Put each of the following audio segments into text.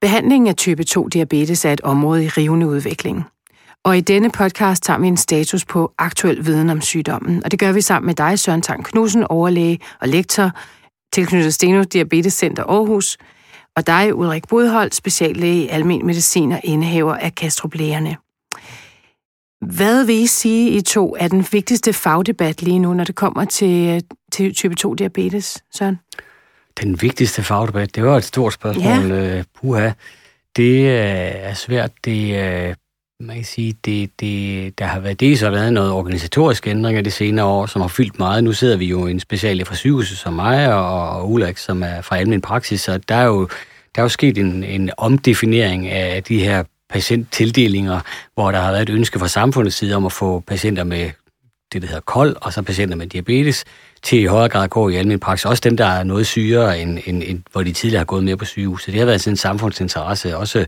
Behandlingen af type 2-diabetes er et område i rivende udvikling. Og i denne podcast tager vi en status på aktuel viden om sygdommen. Og det gør vi sammen med dig, Søren Tang Knudsen, overlæge og lektor, tilknyttet Steno Diabetes Center Aarhus, og dig, Ulrik Budholdt, speciallæge i almen medicin og indehaver af Kastrup Lægerne. Hvad vil I sige, I to, er den vigtigste fagdebat lige nu, når det kommer til, til type 2-diabetes, Søren? Den vigtigste fagdebat, det var et stort spørgsmål. Ja. Uh, puha. Det uh, er svært. Det, uh, man kan sige, det, det, der har været det, så har været noget organisatorisk ændring af de senere år, som har fyldt meget. Nu sidder vi jo i en special fra sygehuset som mig og, og Ulrik, som er fra almen praksis, så der er jo, der er jo sket en, en omdefinering af de her patienttildelinger, hvor der har været et ønske fra samfundets side om at få patienter med det, der hedder kold, og så patienter med diabetes, til i højere grad at gå i almindelig praksis. Også dem, der er noget sygere, end, end, end hvor de tidligere har gået mere på sygehus. Så det har været sådan en samfundsinteresse, også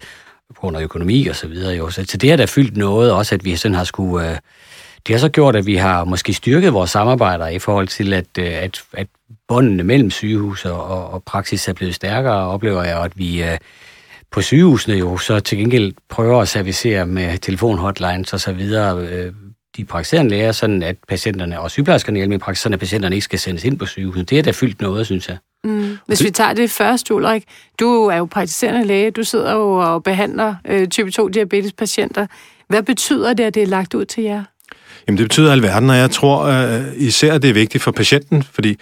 på grund af økonomi og så videre. Jo. Så, det har da fyldt noget, også at vi sådan har skulle... Øh, det har så gjort, at vi har måske styrket vores samarbejder i forhold til, at, øh, at, at båndene mellem sygehus og, og, og praksis er blevet stærkere, oplever jeg, at vi øh, på sygehusene jo så til gengæld prøver at servicere med telefonhotlines og så videre øh, de praktiserende læger, sådan at patienterne og sygeplejerskerne i almindelig praksis, sådan at patienterne ikke skal sendes ind på sygehusene. Det er da fyldt noget, synes jeg. Mm. Hvis vi tager det første, Ulrik. Du er jo praktiserende læge. Du sidder jo og behandler øh, type 2-diabetespatienter. Hvad betyder det, at det er lagt ud til jer? Jamen det betyder alverden, og jeg tror uh, især, det er vigtigt for patienten, fordi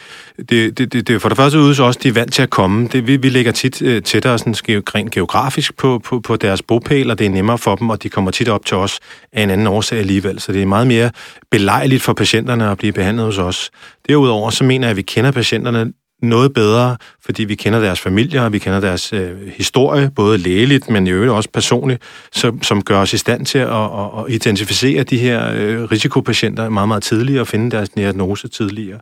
det, det, det, det for det første ude så også, de er vant til at komme. Det, vi, vi ligger tit uh, tættere sådan, rent geografisk på, på, på deres bopæl, og det er nemmere for dem, og de kommer tit op til os af en anden årsag alligevel. Så det er meget mere belejligt for patienterne at blive behandlet hos os. Derudover så mener jeg, at vi kender patienterne noget bedre, fordi vi kender deres familier, og vi kender deres øh, historie, både lægeligt, men i øvrigt også personligt, som, som gør os i stand til at, at, at identificere de her øh, risikopatienter meget, meget tidligere og finde deres diagnose tidligere.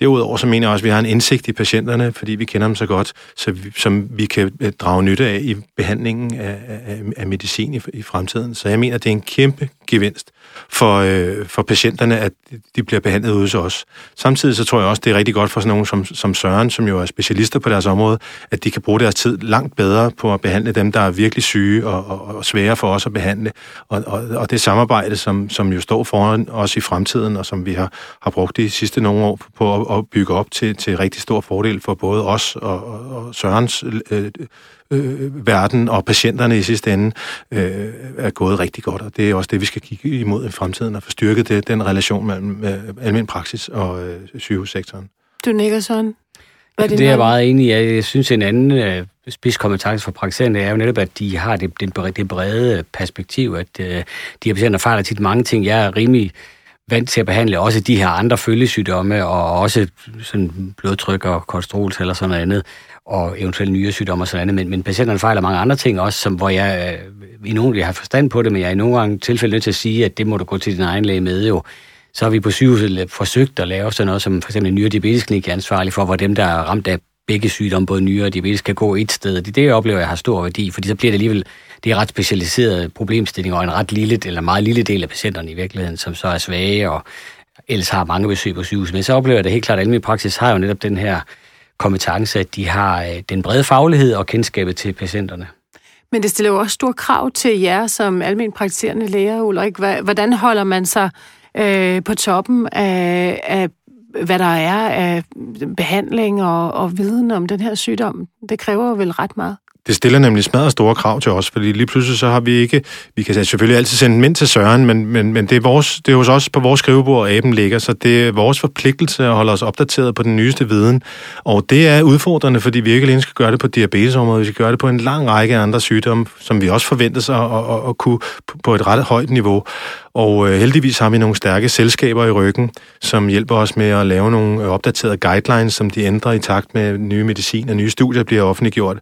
Derudover så mener jeg også, at vi har en indsigt i patienterne, fordi vi kender dem så godt, så vi, som vi kan øh, drage nytte af i behandlingen af, af, af medicin i, i fremtiden. Så jeg mener, at det er en kæmpe gevinst for, øh, for patienterne, at de bliver behandlet hos os. Samtidig så tror jeg også, det er rigtig godt for sådan nogen som, som Søren, som jo er specialister på deres område, at de kan bruge deres tid langt bedre på at behandle dem, der er virkelig syge og, og, og svære for os at behandle. Og, og, og det samarbejde, som, som jo står foran os i fremtiden, og som vi har, har brugt de sidste nogle år på at, at bygge op til, til rigtig stor fordel for både os og, og, og Sørens øh, øh, verden og patienterne i sidste ende øh, er gået rigtig godt, og det er også det, vi skal kigge imod i fremtiden, og få styrket det, den relation mellem øh, almindelig praksis og øh, sygehussektoren. Du nikker sådan. Hvad det, det er jeg meget enig i. Jeg synes, en anden øh, spidskompetence for praktiserende er jo netop, at de har det, det, det brede perspektiv, at øh, de her patienter fejler tit mange ting. Jeg er rimelig vant til at behandle også de her andre følgesygdomme, og også sådan blodtryk og kolesterol eller sådan noget andet og eventuelt nye sygdomme og sådan andet, men, men patienterne fejler mange andre ting også, som, hvor jeg i nogle jeg har forstand på det, men jeg er i nogle gange tilfælde nødt til at sige, at det må du gå til din egen læge med jo. Så har vi på sygehuset øh, forsøgt at lave sådan noget, som for eksempel en nyere diabetesklinik er ansvarlig for, hvor dem, der er ramt af begge sygdomme, både nyere og diabetes, kan gå et sted. Det, det jeg oplever, jeg har stor værdi, fordi så bliver det alligevel det er ret specialiserede problemstillinger, og en ret lille, eller meget lille del af patienterne i virkeligheden, som så er svage, og ellers har mange besøg på sygehus. Men så oplever jeg det helt klart, at almindelig praksis har jo netop den her kompetence, at de har øh, den brede faglighed og kendskabet til patienterne. Men det stiller jo også store krav til jer som almen praktiserende læger, Ulrik. Hvordan holder man sig øh, på toppen af, af, hvad der er af behandling og, og viden om den her sygdom? Det kræver jo vel ret meget. Det stiller nemlig smadret store krav til os, fordi lige pludselig så har vi ikke... Vi kan selvfølgelig altid sende dem ind til Søren, men, men, men det, er vores, det er hos os på vores skrivebord, aben ligger, så det er vores forpligtelse at holde os opdateret på den nyeste viden. Og det er udfordrende, fordi vi ikke alene skal gøre det på diabetesområdet, vi skal gøre det på en lang række andre sygdomme, som vi også forventes at, at, at, at kunne på et ret højt niveau. Og øh, heldigvis har vi nogle stærke selskaber i ryggen, som hjælper os med at lave nogle opdaterede guidelines, som de ændrer i takt med nye medicin og nye studier bliver offentliggjort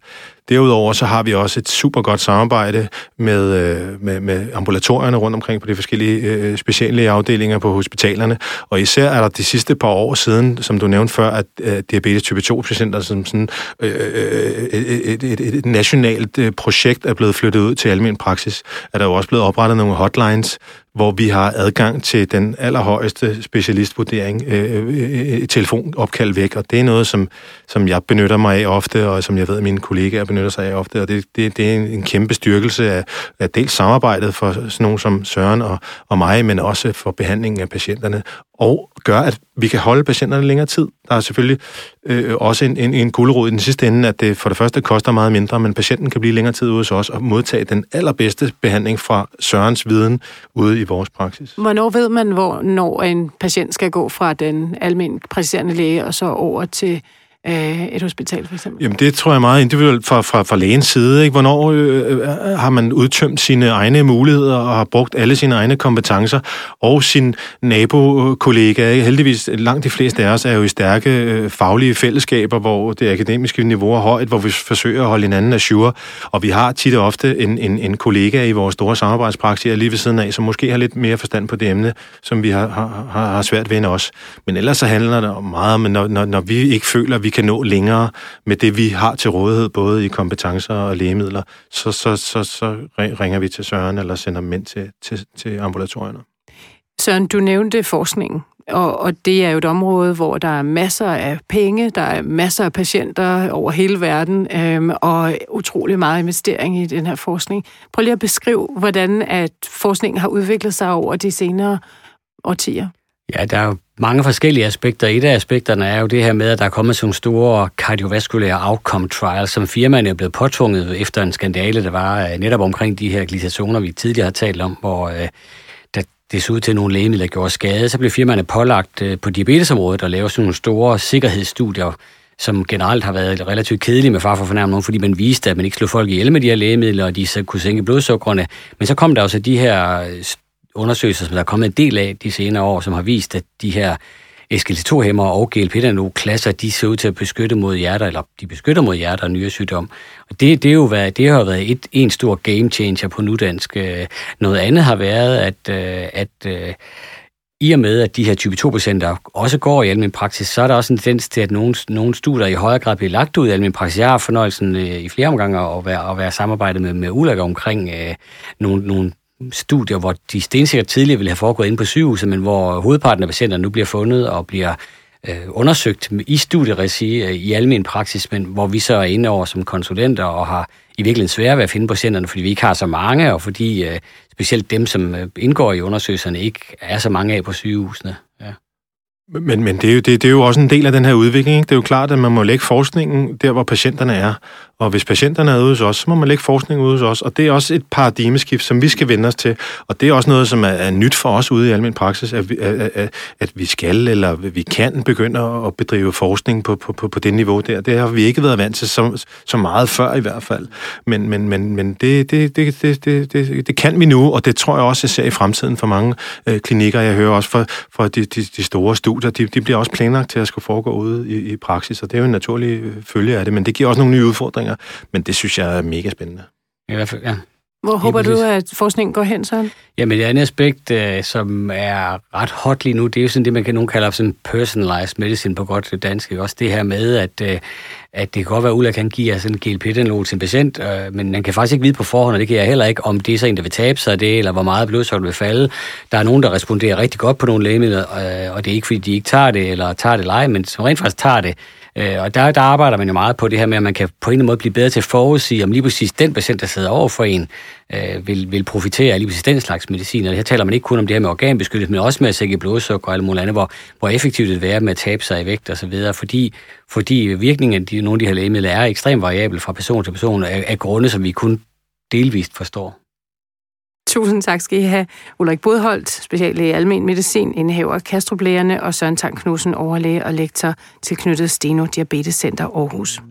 Derudover så har vi også et super godt samarbejde med, øh, med, med ambulatorierne rundt omkring på de forskellige øh, speciallægeafdelinger på hospitalerne. Og især er der de sidste par år siden, som du nævnte før, at øh, diabetes type 2-patienter som sådan øh, øh, øh, et, et, et, et nationalt øh, projekt er blevet flyttet ud til almen praksis, er der jo også blevet oprettet nogle hotlines, hvor vi har adgang til den allerhøjeste specialistvurdering, øh, øh, øh, telefonopkald væk, og det er noget, som, som jeg benytter mig af ofte, og som jeg ved, at mine kollegaer benytter sig af ofte, og det, det, det er en, en kæmpe styrkelse af, af dels samarbejdet for sådan nogen som Søren og, og mig, men også for behandlingen af patienterne, og gør, at vi kan holde patienterne længere tid. Der er selvfølgelig øh, også en, en, en guldråd i den sidste ende, at det for det første koster meget mindre, men patienten kan blive længere tid ude hos os og modtage den allerbedste behandling fra Sørens viden ude i vores praksis. Hvornår ved man, hvornår en patient skal gå fra den almindelige praktiserende læge og så over til øh, et hospital, for eksempel? Jamen, det tror jeg er meget individuelt fra, fra, fra lægens side. Ikke? Hvornår øh, øh, har man udtømt sine egne muligheder og har brugt alle sine egne kompetencer, og sin nabokollega. Heldigvis, langt de fleste af os er jo i stærke øh, faglige fællesskaber, hvor det akademiske niveau er højt, hvor vi forsøger at holde hinanden assure, og vi har tit og ofte en, en, en kollega i vores store samarbejdspraksis lige ved siden af, som måske har lidt mere forstand på det emne, som vi har, har, har svært ved end os. Men ellers så handler det om meget om, når, når, når vi ikke føler, at vi kan nå længere med det, vi har til rådighed, både i kompetencer og lægemidler, så, så, så, så ringer vi til Søren eller sender dem ind til, til, til ambulatorierne. Søren, du nævnte forskningen, og, og det er jo et område, hvor der er masser af penge, der er masser af patienter over hele verden, øhm, og utrolig meget investering i den her forskning. Prøv lige at beskrive, hvordan at forskningen har udviklet sig over de senere årtier. Ja, der er jo mange forskellige aspekter. Et af aspekterne er jo det her med, at der er kommet sådan store kardiovaskulære outcome trials, som firmaerne er blevet påtvunget efter en skandale, der var øh, netop omkring de her glisationer, vi tidligere har talt om, hvor øh, der det så ud til, at nogle lægemidler gjorde skade. Så blev firmaerne pålagt øh, på diabetesområdet at lave sådan nogle store sikkerhedsstudier, som generelt har været relativt kedelige med far for fornærme nogen, fordi man viste, at man ikke slog folk ihjel med de her lægemidler, og de så kunne sænke blodsukkerne. Men så kom der også de her øh, undersøgelser, som der er kommet en del af de senere år, som har vist, at de her SGLT2-hæmmer og GLP-klasser, de ser ud til at beskytte mod hjerter, eller de beskytter mod hjerter og nyresygdom. Og det, det, er jo været, det har været et, en stor game changer på nudansk. Øh, noget andet har været, at, øh, at, øh, i og med, at de her type 2-patienter også går i almindelig praksis, så er der også en tendens til, at nogle, nogle studier i højere grad bliver lagt ud i almindelig praksis. Jeg har fornøjelsen øh, i flere omgange at være, at være samarbejdet med, med ULAG omkring øh, nogle, nogle studier, hvor de stensikkert tidligere ville have foregået inde på sygehuset, men hvor hovedparten af patienterne nu bliver fundet og bliver øh, undersøgt i studieregi øh, i almen praksis, men hvor vi så er inde over som konsulenter og har i virkeligheden svært ved at finde patienterne, fordi vi ikke har så mange, og fordi øh, specielt dem, som øh, indgår i undersøgelserne, ikke er så mange af på sygehusene. Ja. Men, men det, er jo, det, det er jo også en del af den her udvikling. Ikke? Det er jo klart, at man må lægge forskningen der, hvor patienterne er. Og hvis patienterne er ude hos os, så må man lægge forskningen ude hos os. Og det er også et paradigmeskift, som vi skal vende os til. Og det er også noget, som er, er nyt for os ude i almindelig praksis, at vi, at, at, at vi skal eller vi kan begynde at bedrive forskning på, på, på, på det niveau der. Det har vi ikke været vant til så, så meget før i hvert fald. Men, men, men, men det, det, det, det, det, det, det kan vi nu, og det tror jeg også, jeg ser i fremtiden for mange øh, klinikker. Jeg hører også fra, fra de, de, de store studier, de, de bliver også planlagt til at skulle foregå ude i, i praksis, og det er jo en naturlig øh, følge af det, men det giver også nogle nye udfordringer udfordringer, men det synes jeg er mega spændende. I hvert fald, ja. Hvor håber du, at forskningen går hen, så? Jamen, det andet aspekt, øh, som er ret hot lige nu, det er jo sådan det, man kan nogen kalde sådan personalized medicine på godt dansk. Også det her med, at, øh, at det kan godt være, at Ulla kan give sådan en GLP-analog til en patient, øh, men man kan faktisk ikke vide på forhånd, og det kan jeg heller ikke, om det er så en, der vil tabe sig af det, eller hvor meget blodsukker vil falde. Der er nogen, der responderer rigtig godt på nogle lægemidler, øh, og det er ikke, fordi de ikke tager det, eller tager det lege, men som rent faktisk tager det, Øh, og der, der arbejder man jo meget på det her med, at man kan på en eller anden måde blive bedre til at forudsige, om lige præcis den patient, der sidder over for en, øh, vil, vil profitere af lige præcis den slags medicin. Og her taler man ikke kun om det her med organbeskyttelse, men også med at sække blodsukker og alt muligt andet, hvor, hvor effektivt det vil være med at tabe sig i vægt osv., fordi, fordi virkningen af de, nogle af de her lægemidler er ekstremt variabel fra person til person af, af grunde, som vi kun delvist forstår. Tusind tak skal I have. Ulrik Bodholdt, speciallæge i almen medicin, indehaver Kastroblægerne og Søren Tang Knudsen, overlæge og lektor tilknyttet Steno Diabetes Center Aarhus.